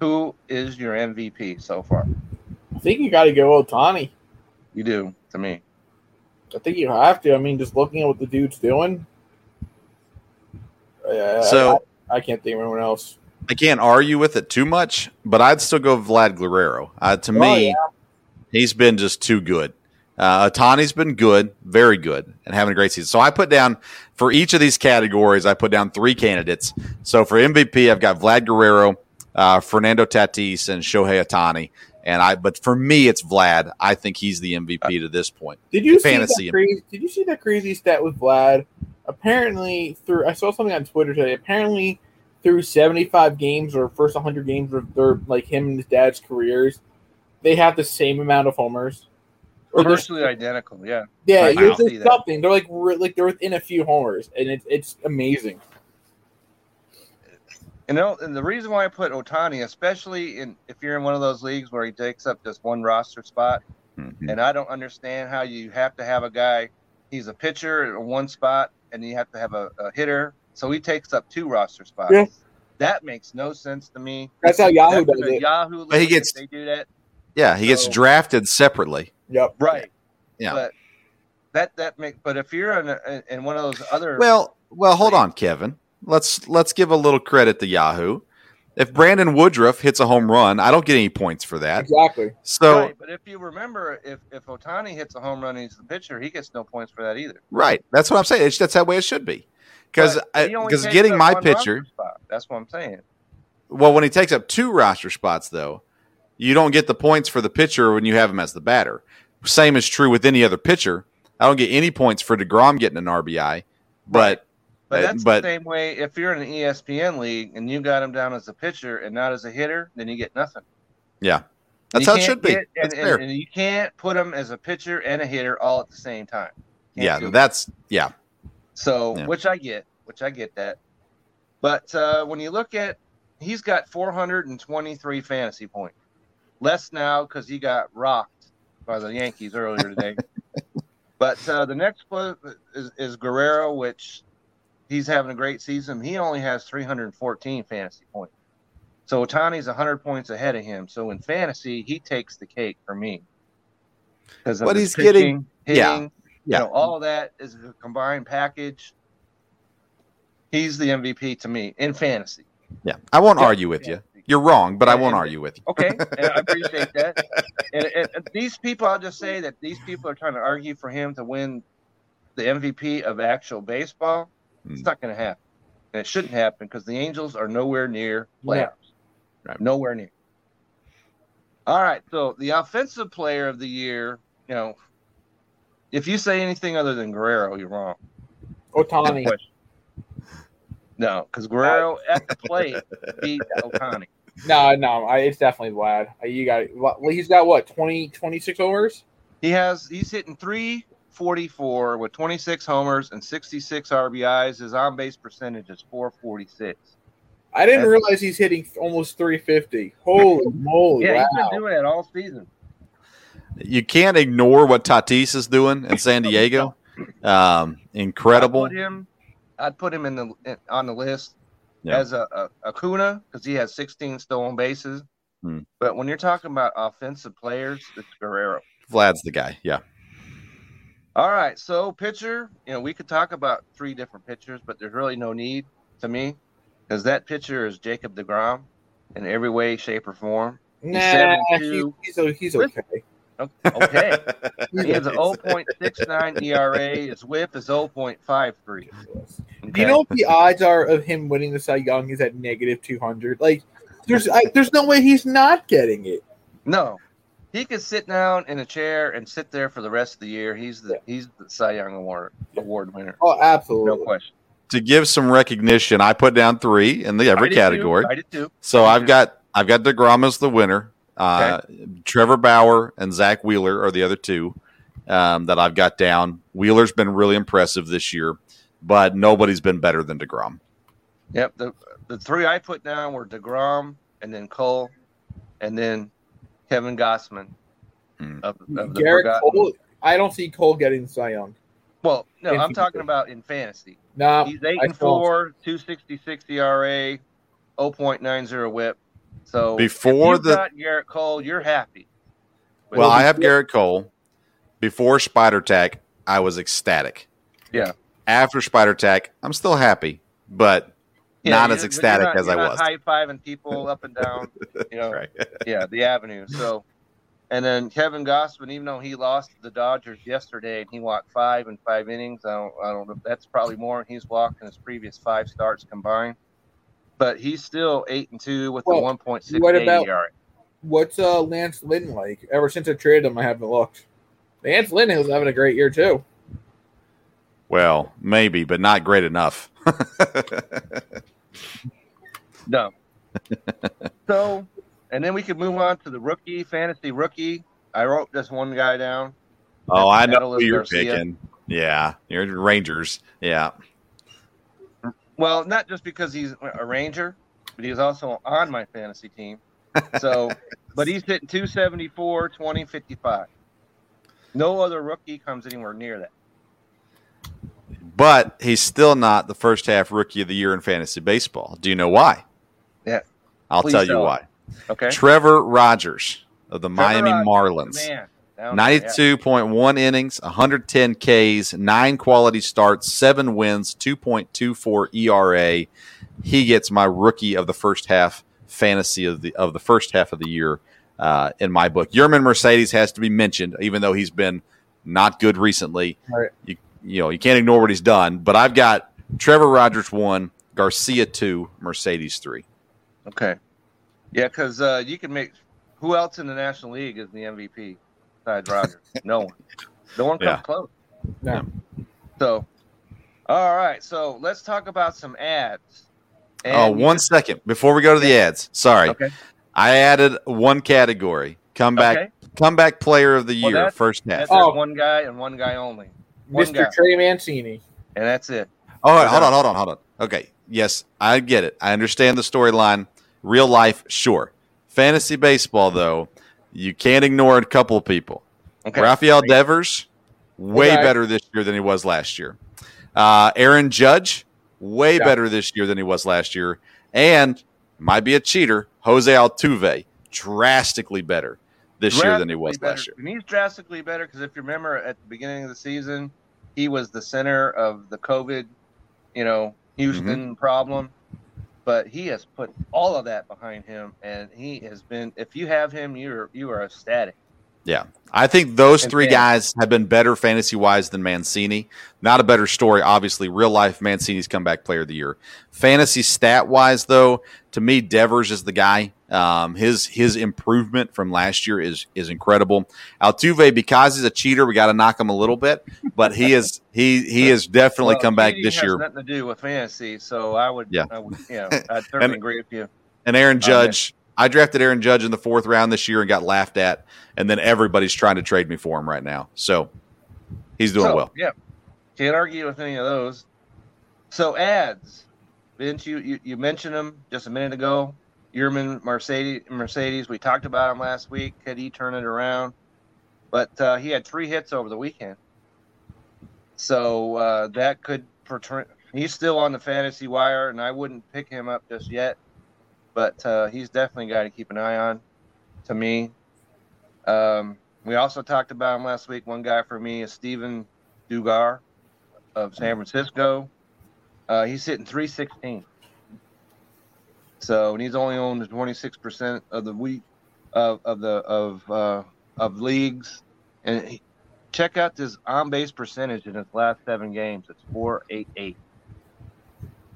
who is your MVP so far? I think you got to go Ohtani. You do to me. I think you have to. I mean, just looking at what the dude's doing. Uh, So- I, I can't think of anyone else. I can't argue with it too much, but I'd still go Vlad Guerrero. Uh, to Oh, me, yeah. he's been just too good. Uh, Ohtani's been good, very good, and having a great season. So I put down for each of these categories, I put down three candidates. So for MVP, I've got Vlad Guerrero, uh, Fernando Tatis, and Shohei Ohtani. And I, but for me, it's Vlad. I think he's the MVP to this point. Did you Fantasy. see that crazy? Did you see that crazy stat with Vlad? Apparently, through I saw something on Twitter today. Apparently, through seventy-five games or first one hundred games of their like him and his dad's careers, they have the same amount of homers. Or Virtually identical. Yeah. yeah, I there's can that. something. They're like re- like they're within a few homers, and it's it's amazing. You know, and the reason why I put Ohtani, especially in if you're in one of those leagues where he takes up just one roster spot, Mhm. and I don't understand how you have to have a guy. He's a pitcher in one spot, and you have to have a, a hitter, so he takes up two roster spots. Yeah. That makes no sense to me. That's how Yahoo That's does it. Yahoo But he gets- they do that Yeah, he gets drafted separately. Yep. right. Yeah. But that that make. But if you're in, a, in one of those other Well, well, hold on, Kevin. Let's let's give a little credit to Yahoo. If Brandon Woodruff hits a home run, I don't get any points for that. Exactly. So right, but if you remember, if if Ohtani hits a home run and he's the pitcher, he gets no points for that either. Right. That's what I'm saying. It's, that's that way it should be. Because But he only because getting my pitcher. That's what I'm saying. well, when he takes up two roster spots, though, you don't get the points for the pitcher when you have him as the batter. Same is true with any other pitcher. I don't get any points for Degrom getting an RBI, but But that's but the same way. If you're in an ESPN league and you got him down as a pitcher and not as a hitter, then you get nothing. yeah, that's how it should be. get- and, and, and you can't put him as a pitcher and a hitter all at the same time. yeah, do it. that's yeah. So, Yeah. which I get, which I get that. But uh, when you look at, he's got 423 fantasy points. Less now because he got rocked by the Yankees earlier today. but uh, the next one is, is Guerrero, which he's having a great season. He only has 314 fantasy points. So Ohtani's 100 points ahead of him. So in fantasy, he takes the cake for me. Because But he's getting- yeah, hitting, yeah. you know, all of that is a combined package. He's the MVP to me in fantasy. Yeah, I won't Yeah, argue with you. You're wrong, but I won't argue with you. Okay, and I appreciate that. And, and, and these people, I'll just say that these people are trying to argue for him to win the MVP of actual baseball. Hmm. It's not going to happen, and it shouldn't happen because the Angels are nowhere near playoffs. Right. Nowhere near. All right, so the offensive player of the year, you know, if you say anything other than Guerrero, you're wrong. Ohtani. No, because Guerrero at the plate beat Ohtani. No, no, I, it's definitely Vlad. You got well, he's got what 20, 26 overs. He has he's hitting 344 with 26 homers and 66 RBIs. His on base percentage is 446. I didn't That's- realize he's hitting almost 350. Holy moly! Yeah, wow. he's been doing it all season. You can't ignore what Tatis is doing in San Diego. Um, incredible. I'd put him, I'd put him in the in, on the list Yeah. as a, a Acuna because he has 16 stolen bases. Hmm. But when you're talking about offensive players, it's Guerrero. Vlad's the guy. Yeah. All right, so pitcher, you know, we could talk about three different pitchers, but there's really no need to me because that pitcher is Jacob DeGrom in every way, shape, or form. He's Nah, 7-2. he's, he's, he's okay. Okay. he has a 0.69 ERA. His whip is 0.53. Do you know what the odds are of him winning the Cy Young is at negative 200? Like, there's I, there's no way he's not getting it. No. He could sit down in a chair and sit there for the rest of the year. He's the he's the Cy Young Award award winner. Oh, absolutely. No question. to give some recognition, I put down three in the every I did too. category. I did too. So I've got I've got Degrom as the winner. Uh, Trevor Bauer and Zack Wheeler are the other two um, that I've got down. Wheeler's been really impressive this year, but nobody's been better than Degrom. Yep. The the three I put down were DeGrom and then Cole and then Kevin Gausman. Hmm. Of, of the Gerrit forgotten- Cole, I don't see Cole getting Cy Young. Well, no, If I'm he- talking about in fantasy. No, He's eight I and four, two sixty six ERA, 0.90 whip. So Before if you've the- got Gerrit Cole, you're happy. Well, I have Gerrit Cole. Before Spider Tack, I was ecstatic. Yeah. After Spider Tack, I'm still happy, but Yeah, not as ecstatic not- as I was. High fiving people up and down, you know. Right. yeah, the avenue. So, and then Kevin Gausman, even though he lost the Dodgers yesterday and he walked five in five innings, I don't, I don't know. That's probably more than he's walked in his previous five starts combined. But he's still eight and two with Well, the one point six what about- ERA. What's uh, Lance Lynn like? Ever since I traded him, I haven't looked. Lance Lynn was having a great year too. Well, maybe, but not great enough. No. so, and then we could move on to the rookie fantasy rookie. I wrote this one guy down. oh, I know who you're Garcia. picking. Yeah, you're Rangers. Yeah. Well, not just because he's a Ranger, but he's also on my fantasy team. So, but he's hitting 274, 20, 55. No other rookie comes anywhere near that. But he's still not the first half rookie of the year in fantasy baseball. Do you know why? Yeah. I'll Please tell you why. Okay. Trevor Rogers of the Miami Rogers, Marlins. Man. Down there, yeah. 92.1 innings, 110 Ks, nine quality starts, seven wins, 2.24 ERA. He gets my rookie of the first half fantasy of the of the first half of the year uh, in my book. Yermín Mercedes has to be mentioned, even though he's been not good recently. Right. You, you know you can't ignore what he's done. But I've got Trevor Rogers one, Garcia two, Mercedes three. Okay. Yeah, because uh, you can make who else in the National League is the MVP besides Rogers? no one. No one comes Yeah. close. No. So, all right. So let's talk about some ads. Oh, And you one just- second before we go to the ads. Sorry, Okay. I added one category. Comeback, Okay. comeback player of the year, that's- first half. That's Oh. one guy and one guy only. One Mr. guy. Trey Mancini. and that's it. All right, hold on, hold on, hold on. Okay. Yes, I get it. I understand the storyline. Real life, sure. Fantasy baseball, though, you can't ignore a couple of people. Okay. Rafael Devers, way Okay. better this year than he was last year. Uh, Aaron Judge, way Yeah. better this year than he was last year. And might be a cheater, Jose Altuve, drastically better this year than he was better. last year. And he's drastically better because if you remember at the beginning of the season, he was the center of the COVID, you know, Houston mm-hmm. problem. But he has put all of that behind him, and he has been. If you have him, you're you are ecstatic. Yeah. I think those And three then- guys have been better fantasy wise than Mancini. Not a better story, obviously. Real life, Mancini's comeback player of the year. Fantasy stat wise, though, to me, Devers is the guy. Um, his his improvement from last year is is incredible. Altuve, because he's a cheater, we got to knock him a little bit, but he is he he has definitely Well, come back this has year. nothing to do with fantasy, so I would, Yeah. I would, yeah, I'd certainly agree with you. And Aaron Um, Judge, I drafted Aaron Judge in the fourth round this year and got laughed at, and then everybody's trying to trade me for him right now. So he's doing So, well. Yeah, can't argue with any of those. So ads, Vince, you, you you mentioned them just a minute ago. Yermín Mercedes, Mercedes. We talked about him last week. Could he turn it around? But uh, he had three hits over the weekend, so uh, that could. Portray, he's still on the fantasy wire, and I wouldn't pick him up just yet. But uh, he's definitely a guy to keep an eye on. To me, um, we also talked about him last week. One guy for me is Steven Duggar of San Francisco. Uh, he's hitting 316. So and he's only owned 26% of the week of, of the of uh, of leagues. And he, check out this on base percentage in his last seven games. It's 488.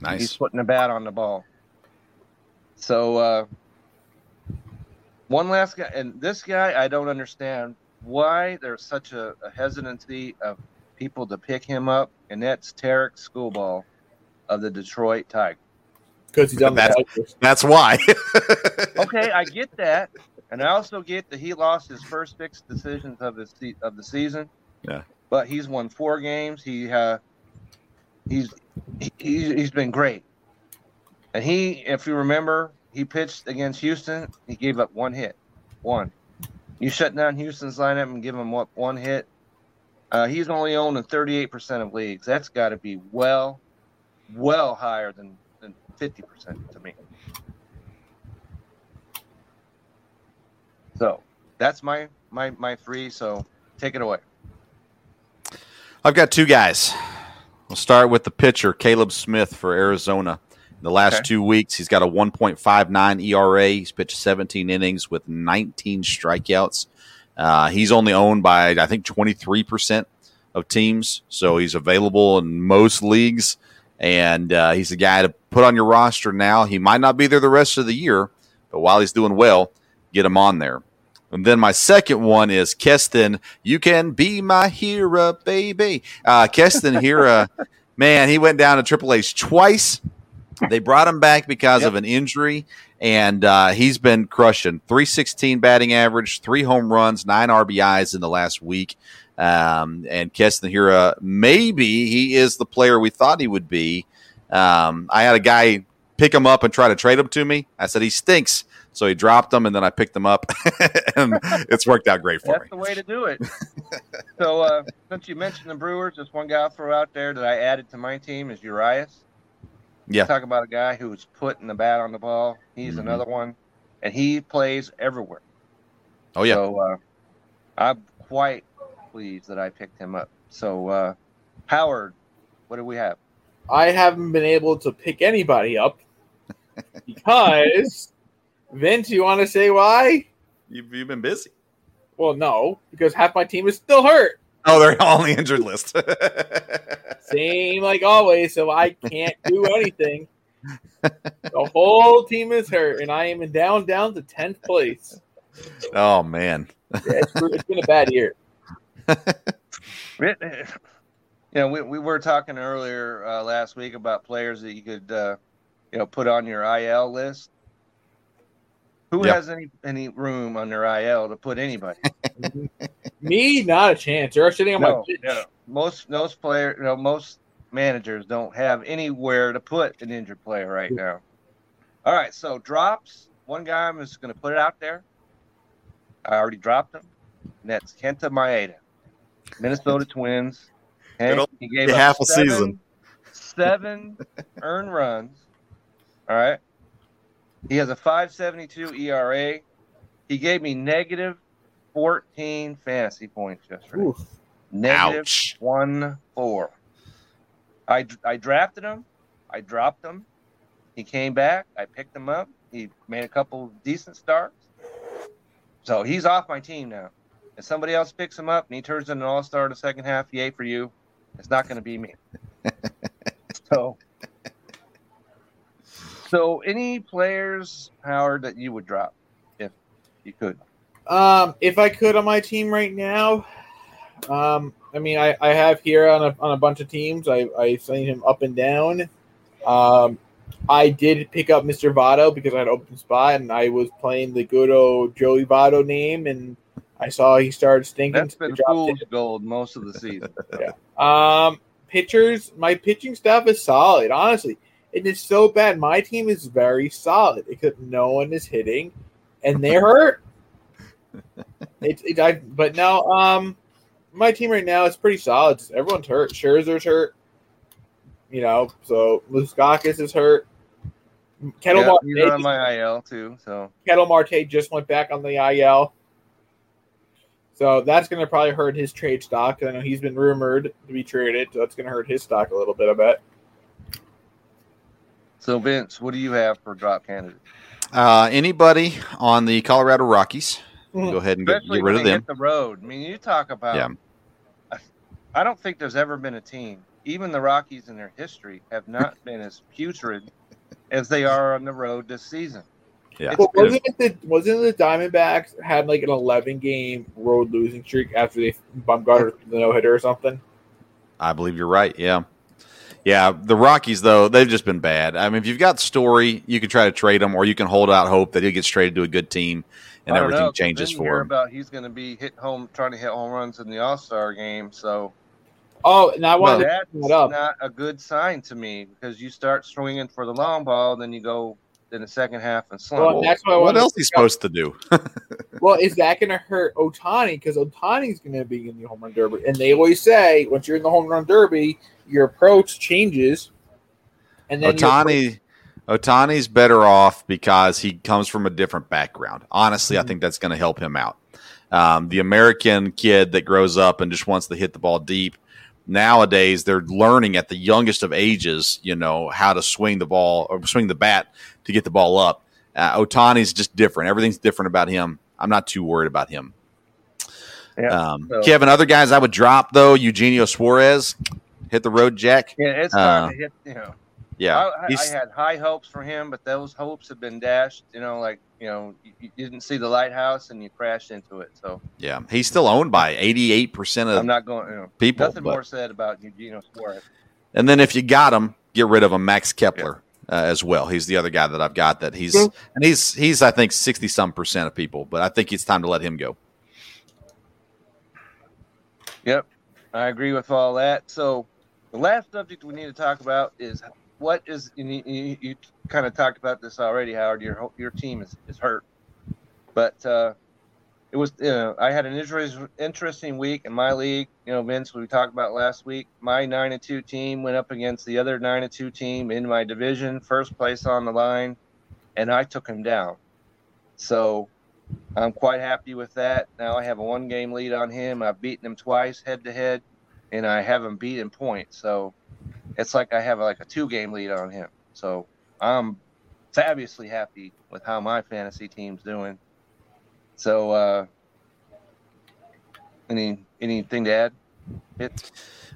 Nice. He's putting the bat on the ball. So uh, one last guy, and this guy I don't understand why there's such a, a hesitancy of people to pick him up, and that's Tarik Skubal of the Detroit Tigers. Because he's on the That's- That's why. Okay, I get that, and I also get that he lost his first six decisions of the of the season. Yeah. but he's won four games. He uh, he's he, he's he's been great, and he, if you remember, he pitched against Houston. He gave up one hit, one. You shut down Houston's lineup and give him what one hit. Uh, he's only owned in 38% of leagues. That's got to be well, well higher than than 50% to me. So that's my my my three. So take it away. I've got two guys. We'll start with the pitcher, Caleb Smith for Arizona. The last Okay. two weeks, he's got a 1.59 ERA. He's pitched 17 innings with 19 strikeouts. Uh, he's only owned by, I think, 23% of teams. So he's available in most leagues. And uh, he's a guy to put on your roster now. He might not be there the rest of the year, but while he's doing well, get him on there. And then my second one is Keston. You can be my hero, baby. Uh, Keston Hiura, man, he went down to Triple H twice. They brought him back because of an injury, and uh, he's been crushing. 316 batting average, three home runs, nine RBIs in the last week. Um, and Keston Hiura, maybe he is the player we thought he would be. Um, I had a guy pick him up and try to trade him to me. I said he stinks. So he dropped him, and then I picked him up, and it's worked out great for That's me. the way to do it. so uh, since you mentioned the Brewers, just one guy I'll throw out there that I added to my team is Urias. Yeah. Talk about a guy who's putting the bat on the ball. He's Mhm. another one, and he plays everywhere. Oh yeah, So uh, I'm quite pleased that I picked him up. So uh, Howard, what do we have? I haven't been able to pick anybody up because Vince, you want to say why? you've, you've been busy. Well, no, because half my team is still hurt. Oh, they're all on the injured list. Same like always, so I can't do anything. The whole team is hurt, and I am in down down to tenth place. oh man, Yeah, it's, it's been a bad year. It- You know, we, we were talking earlier uh, last week about players that you could, uh, you know, put on your IL list. Who Yeah. has any any room on their IL to put anybody? Me, not a chance. You're sitting on my No, bench. no, most most player, you know, most managers don't have anywhere to put an injured player right now. All right, so drops. One guy I'm just going to put it out there. I already dropped him. And that's Kenta Maeda, Minnesota Twins. Good And he gave half half a a season. seven earned runs. All right. He has a 5.72 ERA. He gave me negative 14 fantasy points yesterday. Oof. Negative Ouch. one four. I I drafted him. I dropped him. He came back. I picked him up. He made a couple decent starts. So he's off my team now. If somebody else picks him up and he turns into an all star in the second half, yay for you. It's not going to be me. so, so any players, Howard, that you would drop if you could? Um, if I could on my team right now, um, I mean, I, I have here on a, on a bunch of teams. I I seen him up and down. Um, I did pick up Mr. Votto because I had open spot and I was playing the good old Joey Votto name and I saw he started stinking. That's been fool's gold most of the season. Um, pitchers, my pitching staff is solid. Honestly, it is so bad. My team is very solid except no one is hitting, and they're hurt. It's it, I, but no, um, my team right now is pretty solid. Everyone's hurt. Scherzer's hurt. You know, so Moustakas is hurt. Kettle Yeah, Marte, he's on my IL too. So Ketel Marte just went back on the IL. So that's going to probably hurt his trade stock. I know he's been rumored to be traded, so that's going to hurt his stock a little bit, I bet. So Vince, what do you have for drop candidate? Uh, anybody on the Colorado Rockies? Go ahead and get, get rid of them. hit the road. I mean, you talk about. Yeah. I don't think there's ever been a team, even the Rockies in their history, have not been as putrid as they are on the road this season. Yeah. It's But been- wasn't it the wasn't it the Diamondbacks had like an eleven game road losing streak after they Bumgarner the no hitter or something? I believe you're right. Yeah. Yeah. The Rockies, though, they've just been bad. I mean, if you've got Story, you can try to trade him, or you can hold out hope that he gets traded to a good team and everything know, 'cause changes then you for hear him. About he's going to be hit home, trying to hit home runs in the All Star game. So Oh, and I wanted that's to bring that up. not a good sign to me because you start swinging for the long ball, then you go in the second half and slump. Well, that's why I what else to is bring supposed to do? Well, is that going to hurt Ohtani? Because Ohtani's going to be in the home run derby, and they always say once you're in the home run derby, your approach changes. And then your- Ohtani, Ohtani's better off because he comes from a different background. Honestly, Mm-hmm. I think that's going to help him out. Um, the American kid that grows up and just wants to hit the ball deep. Nowadays, they're learning at the youngest of ages, you know, how to swing the ball or swing the bat to get the ball up. Uh, Ohtani's just different. Everything's different about him. I'm not too worried about him. Yeah, Um, so- Kevin, other guys I would drop though, Eugenio Suarez, hit the road, Jack. Yeah, it's Uh, time to hit. You know, Yeah, I, I, I had high hopes for him, but those hopes have been dashed. You know, like you know, you, you didn't see the lighthouse and you crashed into it. So Yeah, he's still owned by 88% of I'm not going. You know, people, Nothing but- more said about Eugenio Suarez. And then if you got him, get rid of him, Max Kepler uh, as well. He's the other guy that I've got that he's and he's he's I think 60 some percent of people, but I think it's time to let him go. Yep, I agree with all that. So the last subject we need to talk about is what is you, you, you kind of talked about this already, Howard. Your your team is, is hurt, but uh, it was you know I had an interest, interesting week in my league. You know, Vince, we talked about last week. My nine and two team went up against the other nine and two team in my division, first place on the line, and I took him down. So I'm quite happy with that. Now I have a one game lead on him. I've beaten him twice head to head, and I haven't beat in points. So it's like I have like a two game lead on him. So I'm fabulously happy with how my fantasy team's doing. So uh any anything to add? It,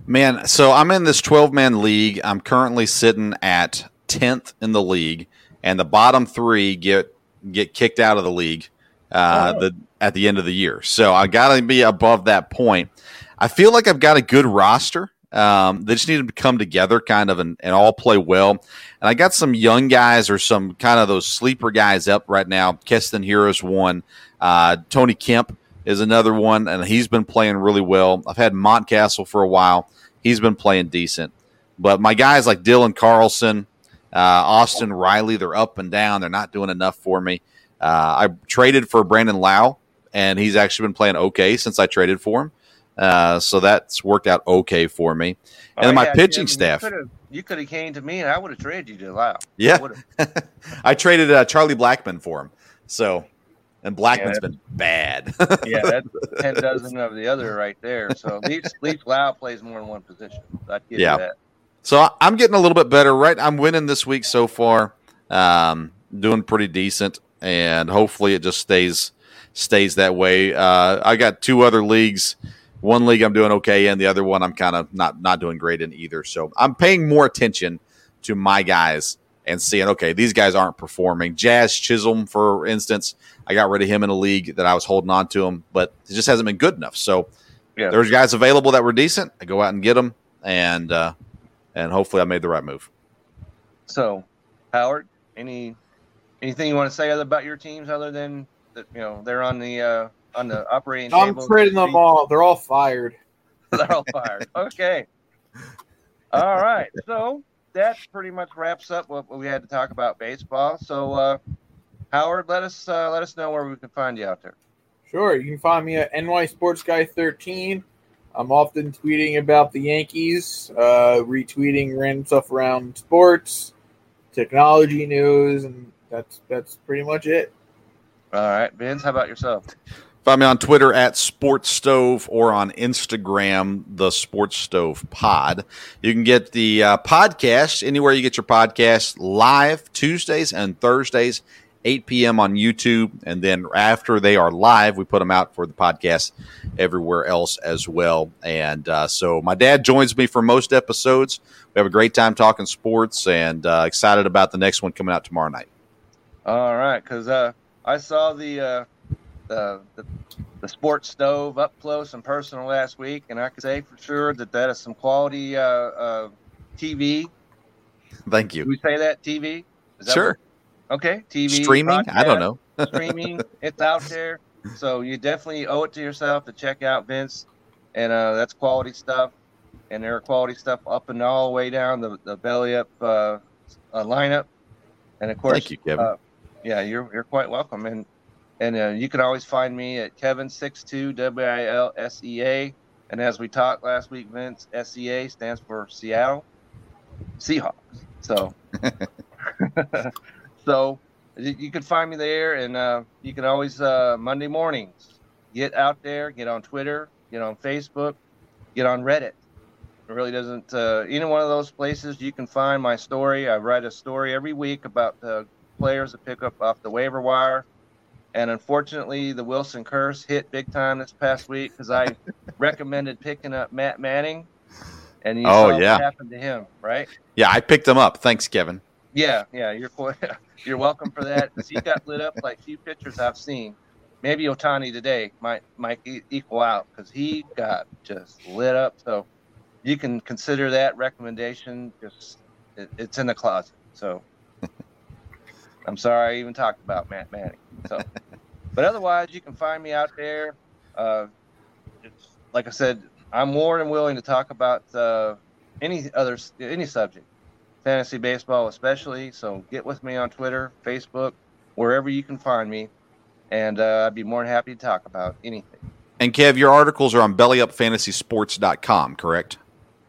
Man, so I'm in this 12 man league. I'm currently sitting at 10th in the league, and the bottom three get get kicked out of the league uh, Oh. the at the end of the year. So I got to be above that point. I feel like I've got a good roster. Um, they just need to come together, kind of, and, and all play well. And I got some young guys or some kind of those sleeper guys up right now. Keston Hiura's one. Uh, Tony Kemp is another one, and he's been playing really well. I've had Mountcastle for a while. He's been playing decent. But my guys like Dylan Carlson, uh, Austin Riley, they're up and down. They're not doing enough for me. Uh, I traded for Brandon Lowe, and he's actually been playing okay since I traded for him. Uh, so that's worked out okay for me. And then my Oh, yeah, pitching staff. You could have came to me, and I would have traded you to Lowe. Yeah. Would've. I traded uh, Charlie Blackmon for him. So, and Blackmon's Yeah. been bad. yeah, that's ten dozen of the other right there. So at least, at least Lowe plays more than one position. I'd give Yeah. So I- I'm getting a little bit better, right? I'm winning this week so far, um, doing pretty decent, and hopefully it just stays stays that way. Uh, I got two other leagues. One league I'm doing okay in, the other one I'm kind of not not doing great in either. So I'm paying more attention to my guys and seeing okay, these guys aren't performing. Jazz Chisholm, for instance, I got rid of him in a league that I was holding on to him, but it just hasn't been good enough. So Yeah. there's guys available that were decent. I go out and get them, and uh, and hopefully I made the right move. So, Howard, any anything you want to say other about your teams other than that? You know, they're on the uh, on the operating I'm table. trading them all. They're all fired. They're all fired. Okay. All right. So that pretty much wraps up what we had to talk about baseball. So, uh, Howard, let us uh, let us know where we can find you out there. Sure, you can find me at NY Sports Guy 13. I'm often tweeting about the Yankees, uh, retweeting random stuff around sports, technology news, and that's that's pretty much it. All right, Vince, how about yourself? Find me on Twitter at Sports Stove or on Instagram, the Sports Stove Pod. You can get the uh, podcast anywhere you get your podcasts live Tuesdays and Thursdays, 8 p.m. on YouTube. And then after they are live, we put them out for the podcast everywhere else as well. And uh, so my dad joins me for most episodes. We have a great time talking sports and uh, excited about the next one coming out tomorrow night. All right, because uh, I saw the, uh, the the the sports stove up close and personal last week, and I can say for sure that that is some quality uh, uh, TV. Thank you. we say that TV? Is that Sure. what- okay, TV Streaming? I don't know. streaming. It's out there, so you definitely owe it to yourself to check out Vince, and uh, that's quality stuff. And there are quality stuff up and all the way down the, the belly up uh, uh, lineup, and of course, Thank you, Kevin. uh, yeah, you're you're quite welcome, and and uh, you can always find me at Kevin six two W I L S E A, and as we talked last week, Vince S E A stands for Seattle Seahawks. So, so you can find me there, and uh, you can always uh, Monday mornings get out there, get on Twitter, get on Facebook, get on Reddit. It really doesn't. Uh, any one of those places you can find my story. I write a story every week about the players that pick up off the waiver wire. And unfortunately, the Wilson curse hit big time this past week because I recommended picking up Matt Manning, and you Oh, saw yeah. what happened to him, right? Yeah, I picked him up. Thanks, Kevin. Yeah, yeah, you're you're welcome for that. he got lit up like few pitchers I've seen. Maybe Ohtani today might might equal out because he got just lit up. So you can consider that recommendation. Just it, it's in the closet. So I'm sorry I even talked about Matt Manning. So, but otherwise, you can find me out there. Uh, it's, like I said, I'm more than willing to talk about uh, any other any subject fantasy baseball especially. So get with me on Twitter, Facebook, wherever you can find me, and uh, I'd be more than happy to talk about anything. And Kev, your articles are on bellyupfantasysports.com, correct?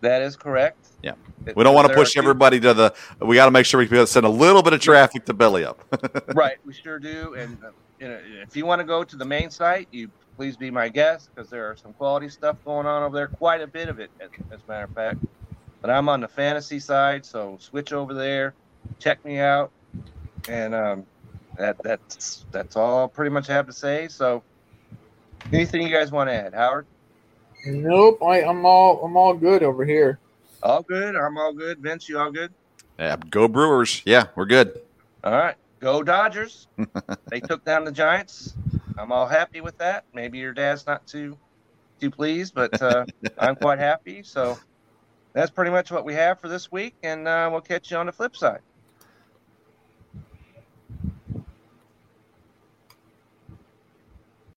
That is correct. Yeah. We don't want to push everybody to the. We got to make sure we send a little bit of traffic to Belly Up. right, we sure do. And uh, you know, if you want to go to the main site, you please be my guest because there are some quality stuff going on over there. Quite a bit of it, as, as a matter of fact. But I'm on the fantasy side, so switch over there, check me out, and um, that that's that's all I pretty much I have to say. So, anything you guys want to add, Howard? Nope, I, I'm all I'm all good over here. All good. I'm all good. Vince, you all good? yeah, go Brewers. Yeah, we're good. All right. Go Dodgers. they took down the Giants. I'm all happy with that. Maybe your dad's not too too pleased, but uh, I'm quite happy. So that's pretty much what we have for this week, and uh, we'll catch you on the flip side.